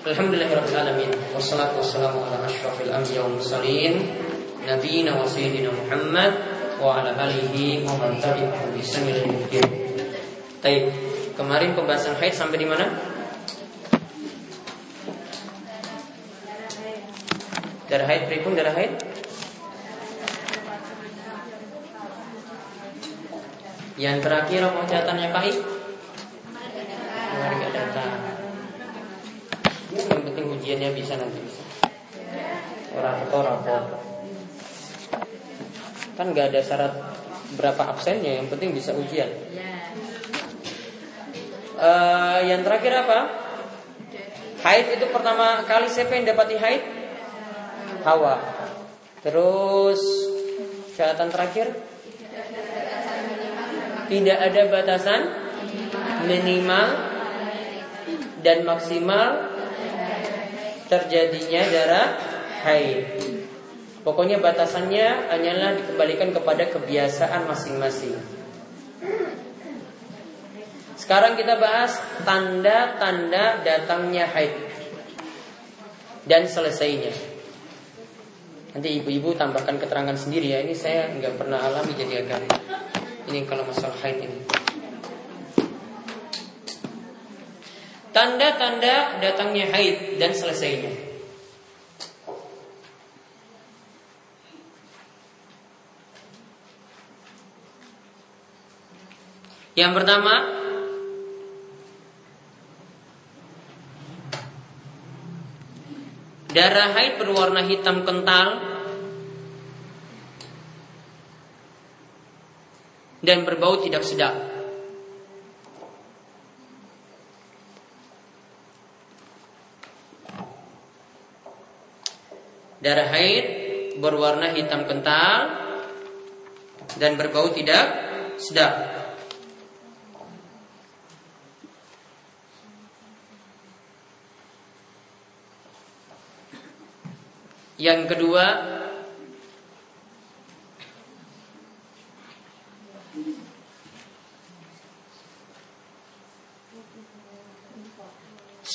Wassalatu wassalamu Muhammad Wa ala alihi kemarin pembahasan haid sampai di mana? Darah haid, pripun darah haid? Yang terakhir apa catatannya Pak Keluarga datang. Yang penting ujiannya bisa nanti bisa. Orang atau rapor. Kan nggak ada syarat berapa absennya, yang penting bisa ujian. Uh, yang terakhir apa? Haid itu pertama kali siapa yang dapati haid? Hawa. Terus catatan terakhir tidak ada batasan minimal dan maksimal terjadinya darah haid. Pokoknya batasannya hanyalah dikembalikan kepada kebiasaan masing-masing. Sekarang kita bahas tanda-tanda datangnya haid dan selesainya. Nanti ibu-ibu tambahkan keterangan sendiri ya. Ini saya nggak pernah alami jadi agak ini kalau masalah haid ini. Tanda-tanda datangnya haid dan selesainya. Yang pertama Darah haid berwarna hitam kental dan berbau tidak sedap. Darah haid berwarna hitam kental dan berbau tidak sedap. Yang kedua,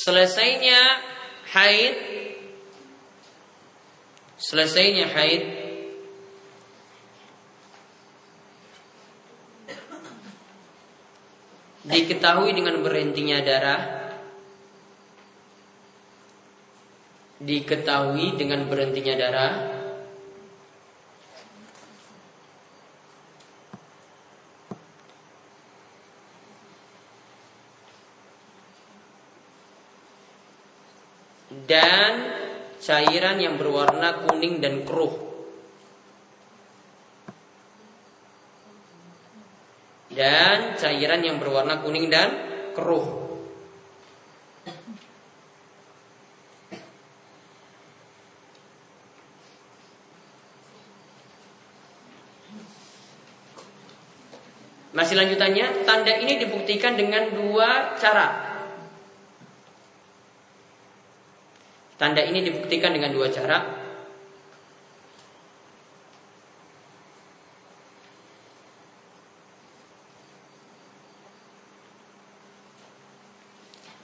Selesainya haid Selesainya haid. Diketahui dengan berhentinya darah. Diketahui dengan berhentinya darah. Dan cairan yang berwarna kuning dan keruh. Dan cairan yang berwarna kuning dan keruh. Masih lanjutannya, tanda ini dibuktikan dengan dua cara. Tanda ini dibuktikan dengan dua cara.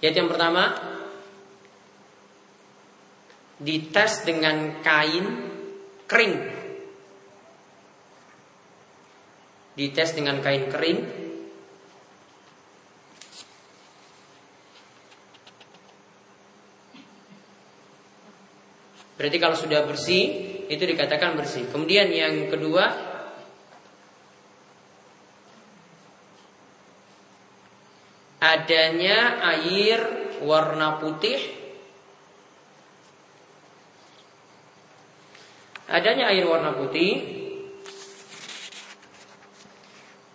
Yaitu yang pertama dites dengan kain kering. Dites dengan kain kering Berarti kalau sudah bersih itu dikatakan bersih. Kemudian yang kedua adanya air warna putih adanya air warna putih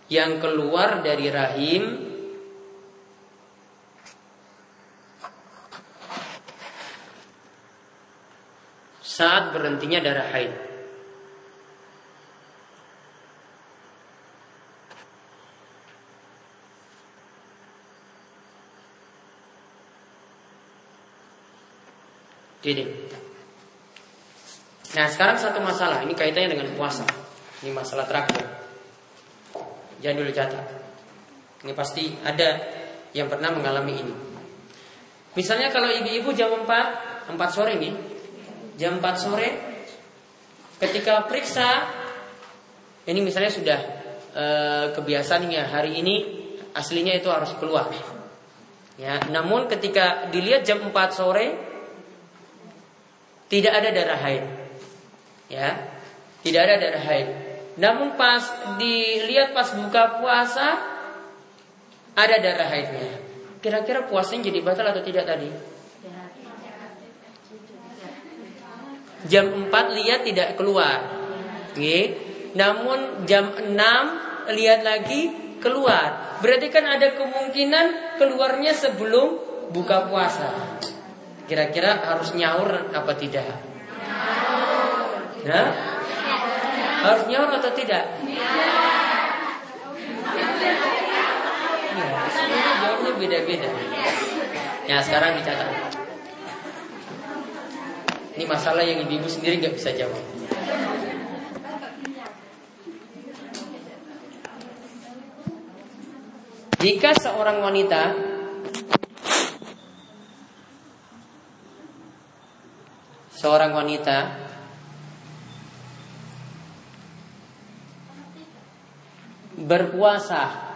yang keluar dari rahim saat berhentinya darah haid. Jadi, nah sekarang satu masalah ini kaitannya dengan puasa. Ini masalah terakhir. Jangan dulu catat. Ini pasti ada yang pernah mengalami ini. Misalnya kalau ibu-ibu jam 4, 4 sore nih, jam 4 sore, ketika periksa, ini misalnya sudah e, kebiasaannya hari ini aslinya itu harus keluar. Ya, namun ketika dilihat jam 4 sore tidak ada darah haid. Ya, tidak ada darah haid. Namun pas dilihat pas buka puasa ada darah haidnya. Kira-kira puasanya jadi batal atau tidak tadi? Jam 4 lihat tidak keluar. Oke. Namun jam 6 lihat lagi keluar. Berarti kan ada kemungkinan keluarnya sebelum buka puasa. Kira-kira harus nyaur apa tidak? Ya? Harus nyaur atau tidak? jawabnya beda-beda. Ya sekarang dicatat. Ini masalah yang ibu-ibu sendiri nggak bisa jawab. Jika seorang wanita seorang wanita berpuasa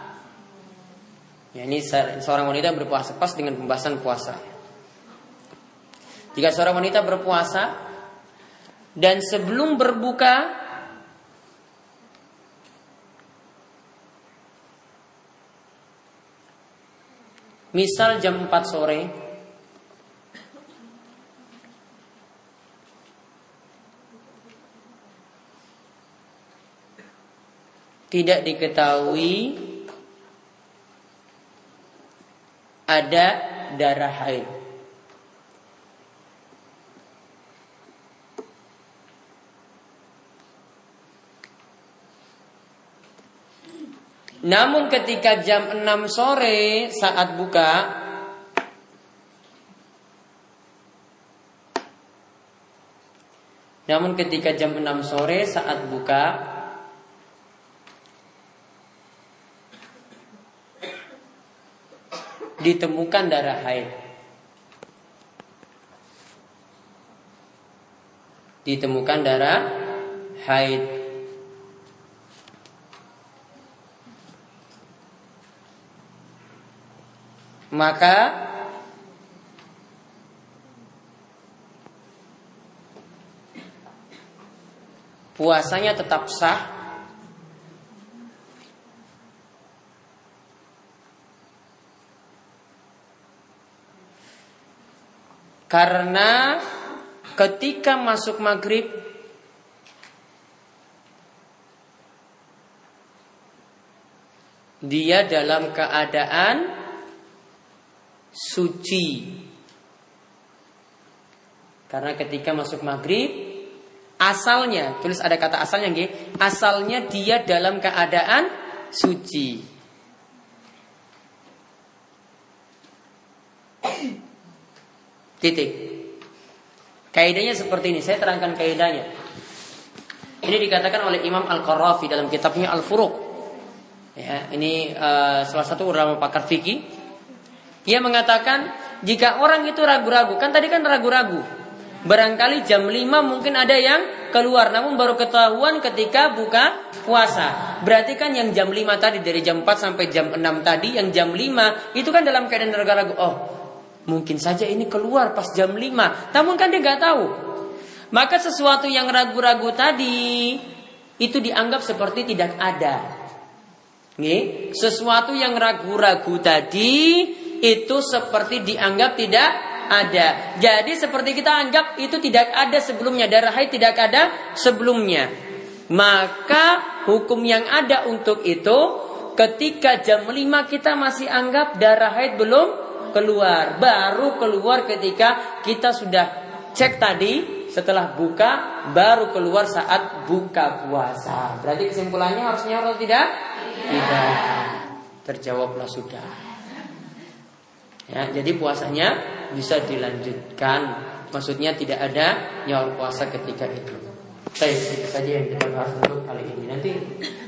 Ya, ini seorang wanita berpuasa pas dengan pembahasan puasa. Jika seorang wanita berpuasa dan sebelum berbuka misal jam 4 sore tidak diketahui ada darah haid. Namun ketika jam 6 sore saat buka Namun ketika jam 6 sore saat buka ditemukan darah haid. Ditemukan darah haid. Maka puasanya tetap sah. Karena ketika masuk maghrib dia dalam keadaan suci. Karena ketika masuk maghrib asalnya tulis ada kata asalnya nggih, asalnya dia dalam keadaan suci. Titik. Kaidahnya seperti ini. Saya terangkan kaidahnya. Ini dikatakan oleh Imam Al-Qarafi dalam kitabnya Al-Furuq. Ya, ini uh, salah satu ulama pakar fikih. Ia mengatakan jika orang itu ragu-ragu, kan tadi kan ragu-ragu. Barangkali jam 5 mungkin ada yang keluar namun baru ketahuan ketika buka puasa. Berarti kan yang jam 5 tadi dari jam 4 sampai jam 6 tadi yang jam 5 itu kan dalam keadaan ragu-ragu. Oh, Mungkin saja ini keluar pas jam 5 Namun kan dia nggak tahu Maka sesuatu yang ragu-ragu tadi Itu dianggap seperti tidak ada Nih, Sesuatu yang ragu-ragu tadi Itu seperti dianggap tidak ada Jadi seperti kita anggap itu tidak ada sebelumnya Darah haid tidak ada sebelumnya Maka hukum yang ada untuk itu Ketika jam 5 kita masih anggap darah haid belum keluar. Baru keluar ketika kita sudah cek tadi setelah buka baru keluar saat buka puasa. Berarti kesimpulannya harusnya atau tidak? Tidak. Terjawablah sudah. Ya, jadi puasanya bisa dilanjutkan. Maksudnya tidak ada nyawa puasa ketika itu. Baik, itu saja yang kita bahas untuk kali ini. Nanti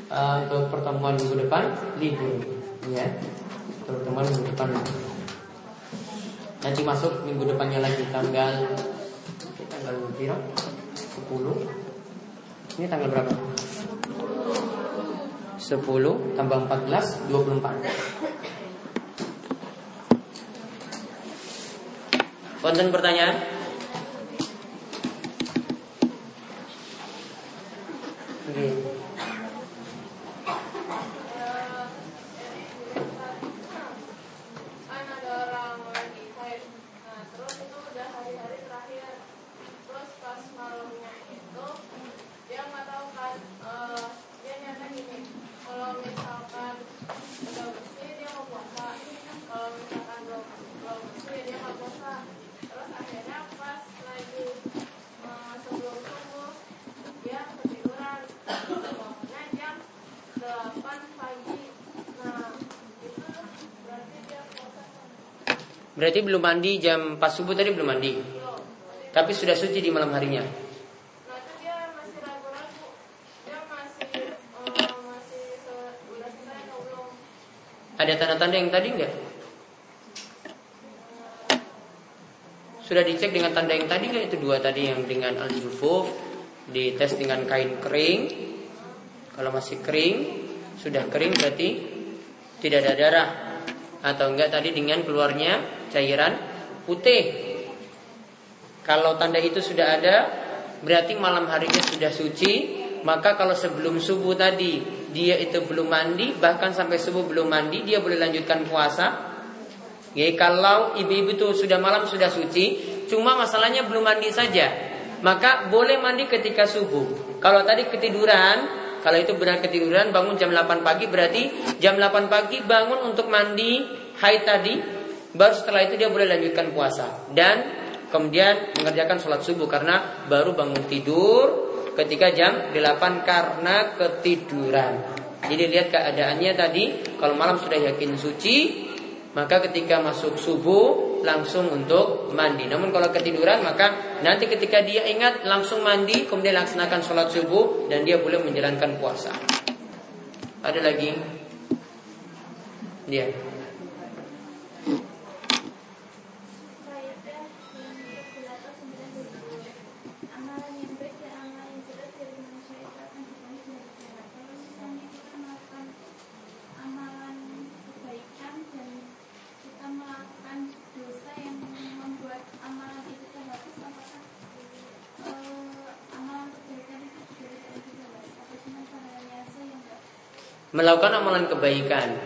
uh, untuk pertemuan minggu depan libur, ya. Pertemuan minggu depan. Nanti masuk minggu depannya lagi tanggal tanggal berapa? 10. Ini tanggal berapa? 10 tambah 14 24. Konten pertanyaan? Okay. Berarti belum mandi jam pas subuh tadi belum mandi. Tapi sudah suci di malam harinya. Ada tanda-tanda yang tadi enggak? Sudah dicek dengan tanda yang tadi enggak? Itu dua tadi yang dengan al-jufuf Dites dengan kain kering Kalau masih kering Sudah kering berarti Tidak ada darah Atau enggak tadi dengan keluarnya cairan putih. Kalau tanda itu sudah ada, berarti malam harinya sudah suci. Maka kalau sebelum subuh tadi dia itu belum mandi, bahkan sampai subuh belum mandi, dia boleh lanjutkan puasa. Ya, kalau ibu-ibu itu sudah malam sudah suci, cuma masalahnya belum mandi saja, maka boleh mandi ketika subuh. Kalau tadi ketiduran, kalau itu benar ketiduran bangun jam 8 pagi berarti jam 8 pagi bangun untuk mandi haid tadi Baru setelah itu dia boleh lanjutkan puasa dan kemudian mengerjakan sholat subuh karena baru bangun tidur ketika jam 8 karena ketiduran. Jadi lihat keadaannya tadi kalau malam sudah yakin suci maka ketika masuk subuh langsung untuk mandi. Namun kalau ketiduran maka nanti ketika dia ingat langsung mandi kemudian laksanakan sholat subuh dan dia boleh menjalankan puasa. Ada lagi? Dia. Melakukan amalan kebaikan,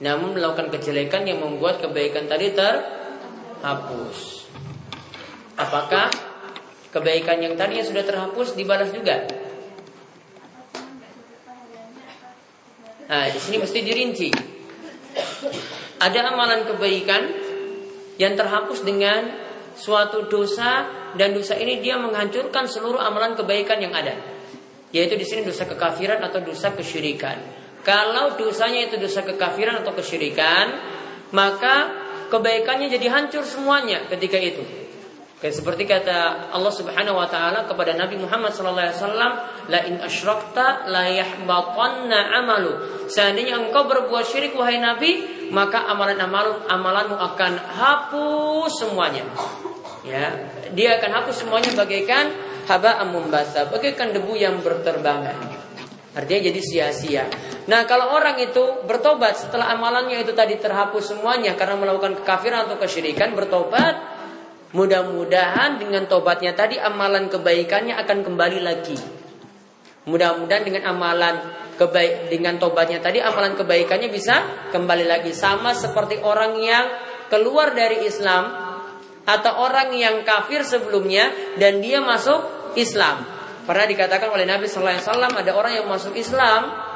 namun melakukan kejelekan yang membuat kebaikan tadi terhapus. Apakah kebaikan yang tadi yang sudah terhapus dibalas juga? Nah, di sini mesti dirinci. Ada amalan kebaikan yang terhapus dengan suatu dosa dan dosa ini dia menghancurkan seluruh amalan kebaikan yang ada. Yaitu di sini dosa kekafiran atau dosa kesyirikan. Kalau dosanya itu dosa kekafiran atau kesyirikan, maka kebaikannya jadi hancur semuanya ketika itu. Kayak seperti kata Allah Subhanahu wa taala kepada Nabi Muhammad sallallahu alaihi wasallam, "La in asyrakta la yahbatanna amalu." Seandainya engkau berbuat syirik wahai Nabi, maka amalan amalan amalanmu akan hapus semuanya. Ya, dia akan hapus semuanya bagaikan haba mumbasa, bagaikan debu yang berterbangan. Artinya jadi sia-sia. Nah kalau orang itu bertobat setelah amalannya itu tadi terhapus semuanya karena melakukan kekafiran atau kesyirikan bertobat, mudah-mudahan dengan tobatnya tadi amalan kebaikannya akan kembali lagi. Mudah-mudahan dengan amalan kebaik dengan tobatnya tadi amalan kebaikannya bisa kembali lagi sama seperti orang yang keluar dari Islam atau orang yang kafir sebelumnya dan dia masuk Islam. Pernah dikatakan oleh Nabi Sallallahu Alaihi Wasallam ada orang yang masuk Islam.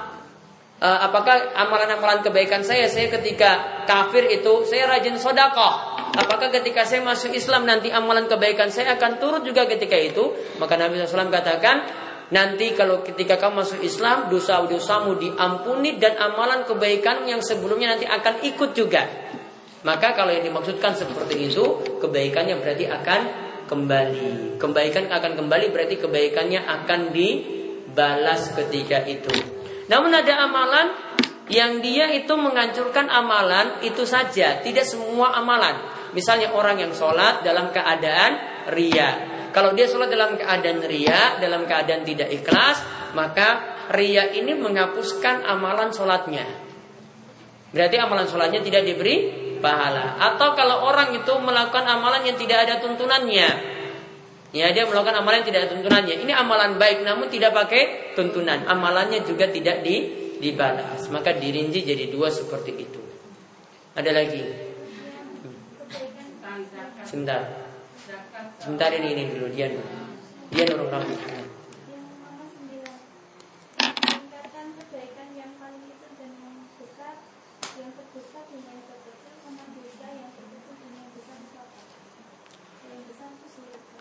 Uh, apakah amalan-amalan kebaikan saya saya ketika kafir itu saya rajin sodakoh Apakah ketika saya masuk Islam nanti amalan kebaikan saya akan turut juga ketika itu? Maka Nabi SAW katakan Nanti kalau ketika kamu masuk Islam Dosa-dosamu diampuni Dan amalan kebaikan yang sebelumnya nanti akan ikut juga Maka kalau yang dimaksudkan seperti itu Kebaikannya berarti akan kembali. Kebaikan akan kembali berarti kebaikannya akan dibalas ketika itu. Namun ada amalan yang dia itu menghancurkan amalan itu saja, tidak semua amalan. Misalnya orang yang sholat dalam keadaan ria. Kalau dia sholat dalam keadaan ria, dalam keadaan tidak ikhlas, maka ria ini menghapuskan amalan sholatnya. Berarti amalan sholatnya tidak diberi pahala. Atau kalau orang itu melakukan amalan yang tidak ada tuntunannya, ya dia melakukan amalan yang tidak ada tuntunannya. Ini amalan baik, namun tidak pakai tuntunan. Amalannya juga tidak di, dibalas. Maka dirinci jadi dua seperti itu. Ada lagi? Sebentar. Sebentar ini ini dulu dia dulu. Dia dorong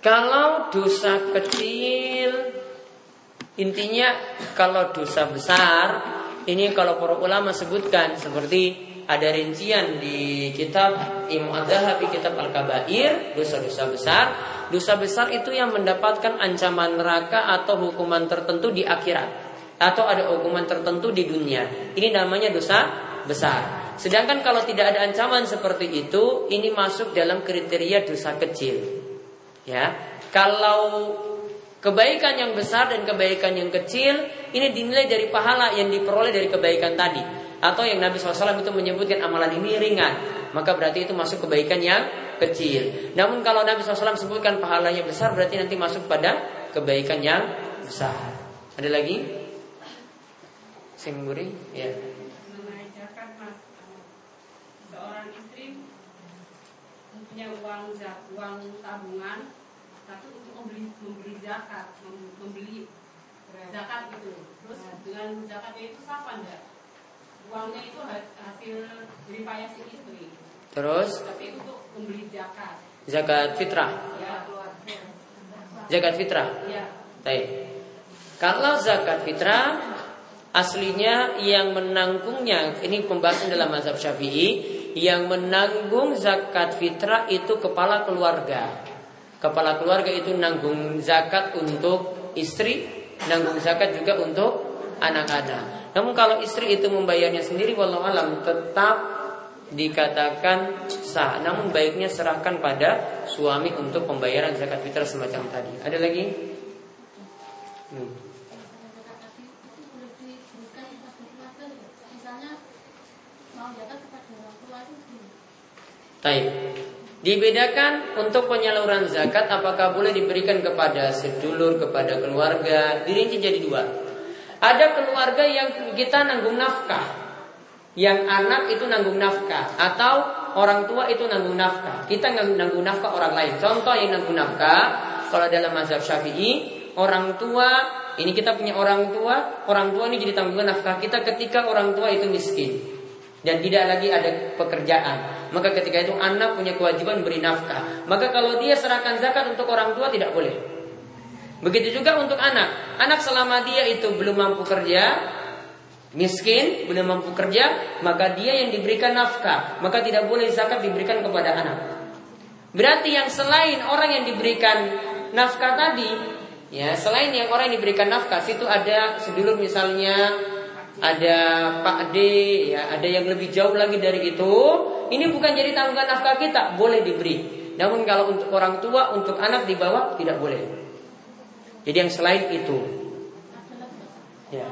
Kalau dosa kecil Intinya kalau dosa besar Ini kalau para ulama sebutkan Seperti ada rincian di kitab Imam Adzahabi kitab Al-Kabair dosa-dosa besar. Dosa besar itu yang mendapatkan ancaman neraka atau hukuman tertentu di akhirat atau ada hukuman tertentu di dunia. Ini namanya dosa besar. Sedangkan kalau tidak ada ancaman seperti itu, ini masuk dalam kriteria dosa kecil. Ya. Kalau kebaikan yang besar dan kebaikan yang kecil ini dinilai dari pahala yang diperoleh dari kebaikan tadi atau yang Nabi SAW itu menyebutkan amalan ini ringan, maka berarti itu masuk kebaikan yang kecil. Namun kalau Nabi SAW sebutkan pahalanya besar, berarti nanti masuk pada kebaikan yang besar. Ada lagi? Singguri? Ya. Seorang istri punya uang uang tabungan, tapi untuk membeli membeli zakat, membeli zakat itu. Terus dengan zakatnya itu sah enggak? uangnya itu hasil jeripaya si istri. Terus? Tapi untuk membeli zakat. Zakat fitrah. Ya. Zakat fitrah. Ya. Baik. Kalau zakat fitrah aslinya yang menanggungnya ini pembahasan dalam mazhab Syafi'i yang menanggung zakat fitrah itu kepala keluarga. Kepala keluarga itu nanggung zakat untuk istri, nanggung zakat juga untuk anak-anak. Namun kalau istri itu membayarnya sendiri walau alam tetap dikatakan sah. Namun baiknya serahkan pada suami untuk pembayaran zakat fitrah semacam tadi. Ada lagi? Hmm. Taib. Dibedakan untuk penyaluran zakat apakah boleh diberikan kepada sedulur, kepada keluarga, dirinci jadi dua. Ada keluarga yang kita nanggung nafkah. Yang anak itu nanggung nafkah atau orang tua itu nanggung nafkah. Kita nanggung nafkah orang lain. Contoh yang nanggung nafkah kalau dalam mazhab Syafi'i, orang tua ini kita punya orang tua, orang tua ini jadi tanggungan nafkah kita ketika orang tua itu miskin dan tidak lagi ada pekerjaan. Maka ketika itu anak punya kewajiban beri nafkah. Maka kalau dia serahkan zakat untuk orang tua tidak boleh. Begitu juga untuk anak. Anak selama dia itu belum mampu kerja, miskin, belum mampu kerja, maka dia yang diberikan nafkah. Maka tidak boleh zakat diberikan kepada anak. Berarti yang selain orang yang diberikan nafkah tadi, ya selain yang orang yang diberikan nafkah, situ ada sedulur misalnya ada Pak D, ya ada yang lebih jauh lagi dari itu. Ini bukan jadi tanggungan nafkah kita, boleh diberi. Namun kalau untuk orang tua, untuk anak di bawah tidak boleh. Jadi yang selain itu. Ya.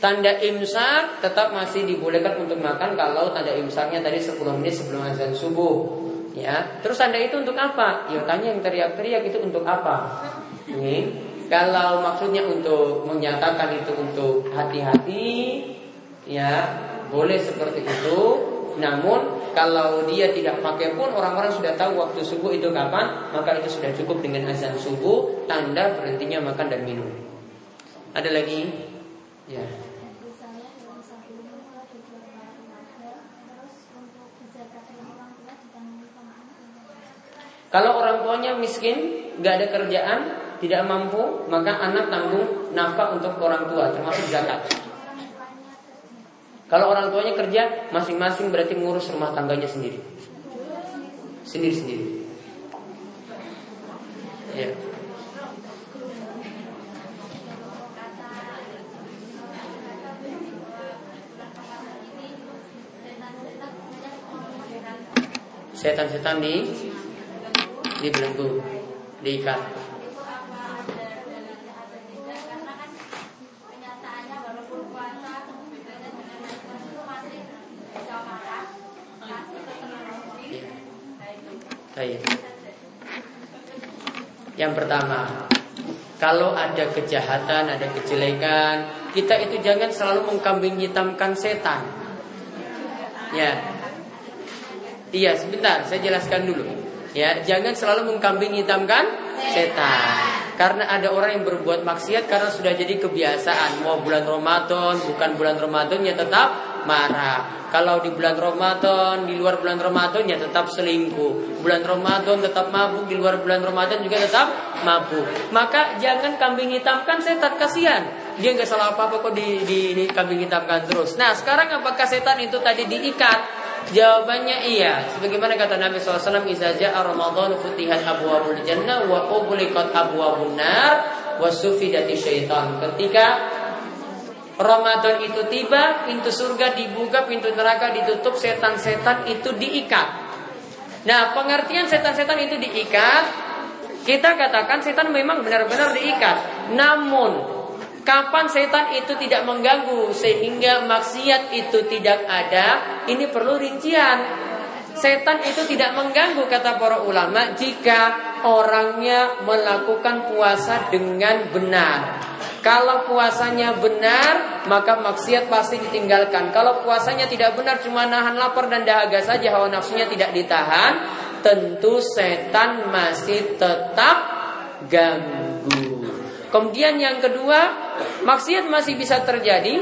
Tanda imsak tetap masih dibolehkan untuk makan kalau tanda imsaknya tadi 10 menit sebelum azan subuh. Ya, terus tanda itu untuk apa? Ya tanya yang teriak-teriak itu untuk apa? Ini kalau maksudnya untuk menyatakan itu untuk hati-hati, ya boleh seperti itu. Namun kalau dia tidak pakai pun orang-orang sudah tahu waktu subuh itu kapan, maka itu sudah cukup dengan azan subuh tanda berhentinya makan dan minum. Ada lagi? Ya. Kalau orang tuanya miskin, nggak ada kerjaan, tidak mampu, maka anak tanggung nafkah untuk orang tua, termasuk zakat. Kalau orang tuanya kerja, masing-masing berarti ngurus rumah tangganya sendiri. Sendiri-sendiri. Ya. Setan-setan di dibelenggu, diikat. Baik. Yang pertama, kalau ada kejahatan, ada kejelekan, kita itu jangan selalu mengkambing hitamkan setan. Ya. Iya, sebentar, saya jelaskan dulu. Ya, jangan selalu mengkambing hitamkan setan. Karena ada orang yang berbuat maksiat karena sudah jadi kebiasaan. Mau bulan Ramadan, bukan bulan Ramadan ya tetap marah. Kalau di bulan Ramadan, di luar bulan Ramadan ya tetap selingkuh. Bulan Ramadan tetap mabuk, di luar bulan Ramadan juga tetap mabuk. Maka jangan kambing hitamkan setan kasihan. Dia nggak salah apa-apa kok di, di, di kambing hitamkan terus. Nah sekarang apakah setan itu tadi diikat? Jawabannya iya. Sebagaimana kata Nabi SAW, "Idza ja'a Ramadan futihat abwabul jannah wa ughliqat abwabun nar wa sufidati syaitan." Ketika Ramadan itu tiba, pintu surga dibuka, pintu neraka ditutup, setan-setan itu diikat. Nah, pengertian setan-setan itu diikat, kita katakan setan memang benar-benar diikat. Namun, kapan setan itu tidak mengganggu sehingga maksiat itu tidak ada, ini perlu rincian. Setan itu tidak mengganggu kata para ulama jika orangnya melakukan puasa dengan benar. Kalau puasanya benar, maka maksiat pasti ditinggalkan. Kalau puasanya tidak benar, cuma nahan lapar dan dahaga saja, hawa nafsunya tidak ditahan, tentu setan masih tetap ganggu. Kemudian yang kedua, maksiat masih bisa terjadi.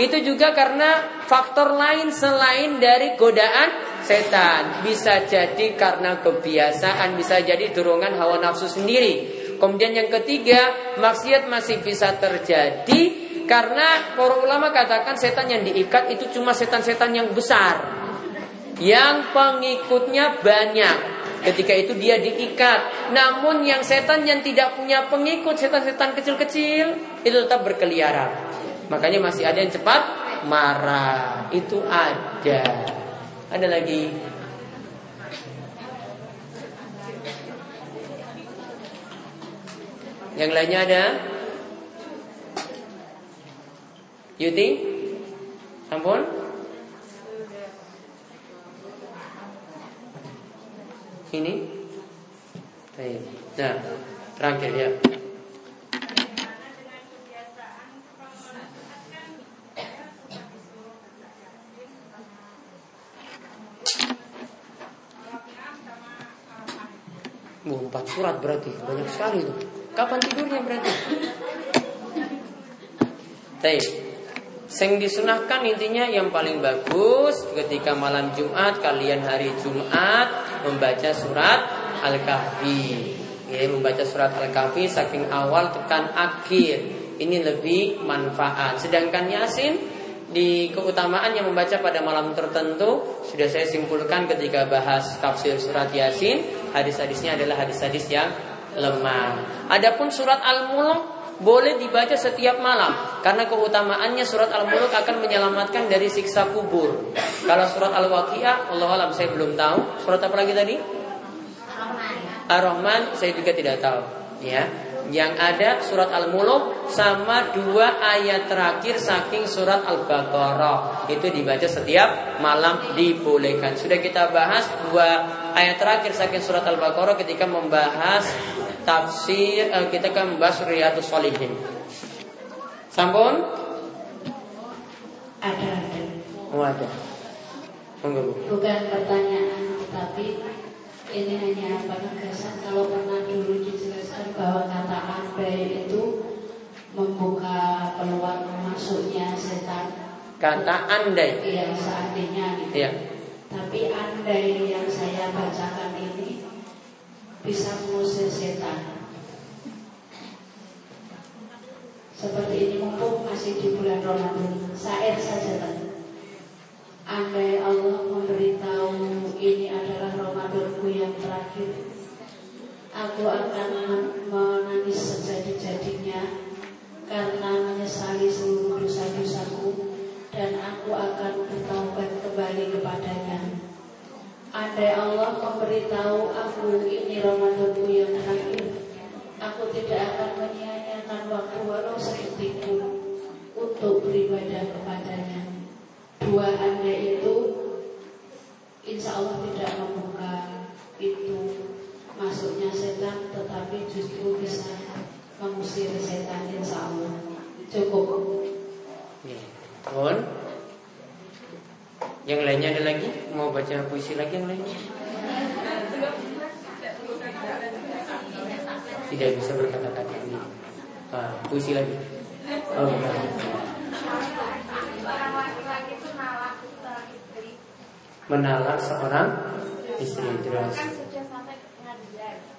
Itu juga karena faktor lain selain dari godaan setan. Bisa jadi karena kebiasaan, bisa jadi dorongan hawa nafsu sendiri. Kemudian yang ketiga, maksiat masih bisa terjadi karena para ulama katakan setan yang diikat itu cuma setan-setan yang besar. Yang pengikutnya banyak. Ketika itu dia diikat. Namun yang setan yang tidak punya pengikut, setan-setan kecil-kecil itu tetap berkeliaran. Makanya masih ada yang cepat marah. Itu ada. Ada lagi Yang lainnya ada? Yuti? Ampun? Ini? Nah, terakhir ya. empat surat berarti banyak sekali itu. Kapan tidurnya berarti? Baik. Sing disunahkan intinya yang paling bagus ketika malam Jumat kalian hari Jumat membaca surat Al-Kahfi. Ya, membaca surat Al-Kahfi saking awal tekan akhir. Ini lebih manfaat. Sedangkan Yasin di keutamaan yang membaca pada malam tertentu sudah saya simpulkan ketika bahas tafsir surat Yasin. Hadis-hadisnya adalah hadis-hadis yang lemah. Adapun surat Al-Mulk boleh dibaca setiap malam karena keutamaannya surat Al-Mulk akan menyelamatkan dari siksa kubur. Kalau surat Al-Waqiah, Allah alam saya belum tahu. Surat apa lagi tadi? Ar-Rahman saya juga tidak tahu, ya. Yang ada surat Al-Mulk sama dua ayat terakhir saking surat Al-Baqarah. Itu dibaca setiap malam dibolehkan. Sudah kita bahas dua ayat terakhir saking surat Al-Baqarah ketika membahas tafsir uh, kita akan membahas Riyadhus Shalihin. Sampun? Ada ada. Oh ada. Bukan pertanyaan tapi ini hanya penegasan kalau pernah dulu dijelaskan bahwa kata andai itu membuka peluang masuknya setan. Kata andai. Iya, seandainya gitu. Iya. Tapi andai yang saya bacakan ini bisa mengusir setan. Seperti ini mumpung masih di bulan Ramadan, sair saja kan. Andai aku akan menangis sejadi-jadinya karena menyesali seluruh dosa-dosaku dan aku akan bertaubat kembali kepadanya. andai Allah memberitahu aku ini Ramadanku yang terakhir, aku tidak akan menyia-nyiakan waktu walau sedetik pun untuk beribadah kepadanya. Dua andai itu insya Allah tidak membuka pintu tetapi justru bisa mengusir setan insya Allah. Cukup. Ya. Yang lainnya ada lagi? Mau baca puisi lagi yang lainnya? Tidak bisa berkata-kata ini. Ah, puisi lagi. Oh, menalak seorang istri terus. Kan sudah sampai pengadilan.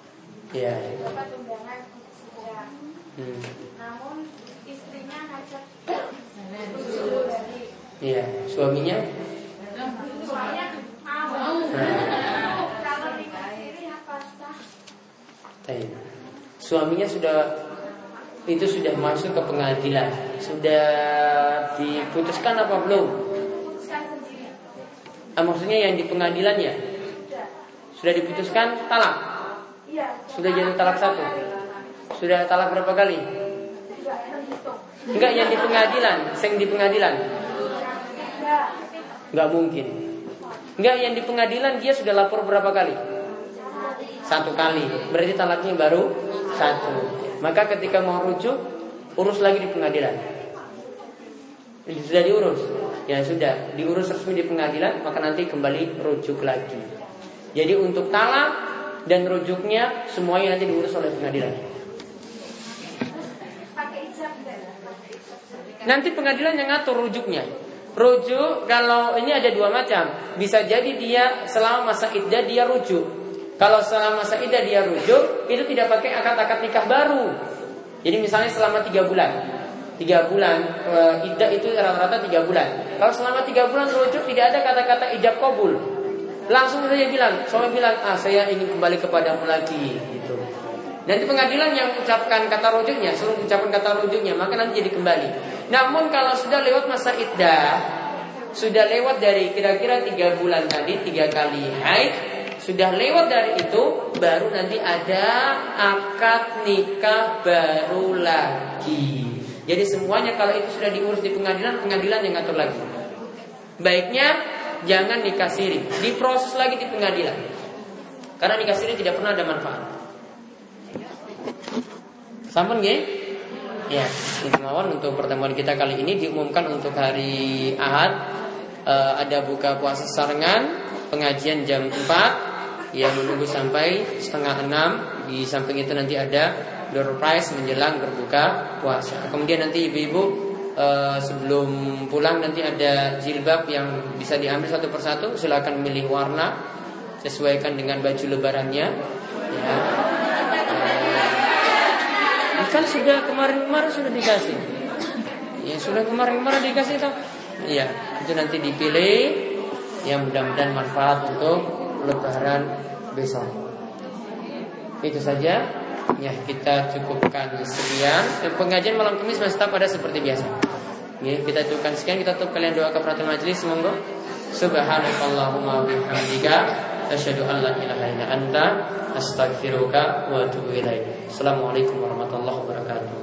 Iya. Dapat undangan sudah. Hmm. Namun istrinya ngajak Iya, suaminya Suaminya sudah itu sudah masuk ke pengadilan, sudah diputuskan apa belum? Ah, maksudnya yang di pengadilan ya? Sudah diputuskan talak? Sudah jadi talak satu? Sudah talak berapa kali? Enggak yang di pengadilan, seng di pengadilan. Enggak mungkin. Enggak yang di pengadilan dia sudah lapor berapa kali? Satu kali. Berarti talaknya baru satu. Maka ketika mau rujuk, urus lagi di pengadilan. Sudah diurus. Ya sudah, diurus resmi di pengadilan, maka nanti kembali rujuk lagi. Jadi untuk talak dan rujuknya semuanya nanti diurus oleh pengadilan. Nanti pengadilan yang ngatur rujuknya. Rujuk kalau ini ada dua macam. Bisa jadi dia selama masa iddah dia rujuk. Kalau selama masa iddah dia rujuk, itu tidak pakai akad-akad nikah baru. Jadi misalnya selama tiga bulan, tiga bulan e, iddah itu rata-rata tiga bulan. Kalau selama tiga bulan rujuk tidak ada kata-kata ijab kabul. Langsung saja bilang, suami bilang, ah saya ingin kembali kepadamu lagi, gitu. Di pengadilan yang ucapkan kata rujuknya, suruh ucapkan kata rujuknya, maka nanti jadi kembali. Namun kalau sudah lewat masa iddah, sudah lewat dari kira-kira tiga bulan tadi, tiga kali haid, sudah lewat dari itu, baru nanti ada akad nikah baru lagi. Jadi semuanya kalau itu sudah diurus di pengadilan, pengadilan yang ngatur lagi. Baiknya jangan nikah siri, diproses lagi di pengadilan. Karena nikah siri tidak pernah ada manfaat. Sampun nggih? Ya, Imawan untuk pertemuan kita kali ini diumumkan untuk hari Ahad e, ada buka puasa sarengan pengajian jam 4 yang menunggu sampai setengah enam di samping itu nanti ada door prize menjelang berbuka puasa. Kemudian nanti ibu-ibu e, sebelum pulang nanti ada jilbab yang bisa diambil satu persatu. Silakan milih warna sesuaikan dengan baju lebarannya. Ya kan sudah kemarin-kemarin sudah dikasih. Ya sudah kemarin-kemarin dikasih toh. Iya, itu nanti dipilih yang mudah-mudahan manfaat untuk lebaran besok. Itu saja. Ya, kita cukupkan sekian. Pengajian malam Kamis masih tetap ada seperti biasa. Ya, kita cukupkan sekian. Kita tutup kalian doa keperhatian majelis. Monggo. Subhanakallahumma bihamdika asyhadu an la ilaha illa anta astaghfiruka wa atubu ilaik. Assalamualaikum warahmatullahi wabarakatuh.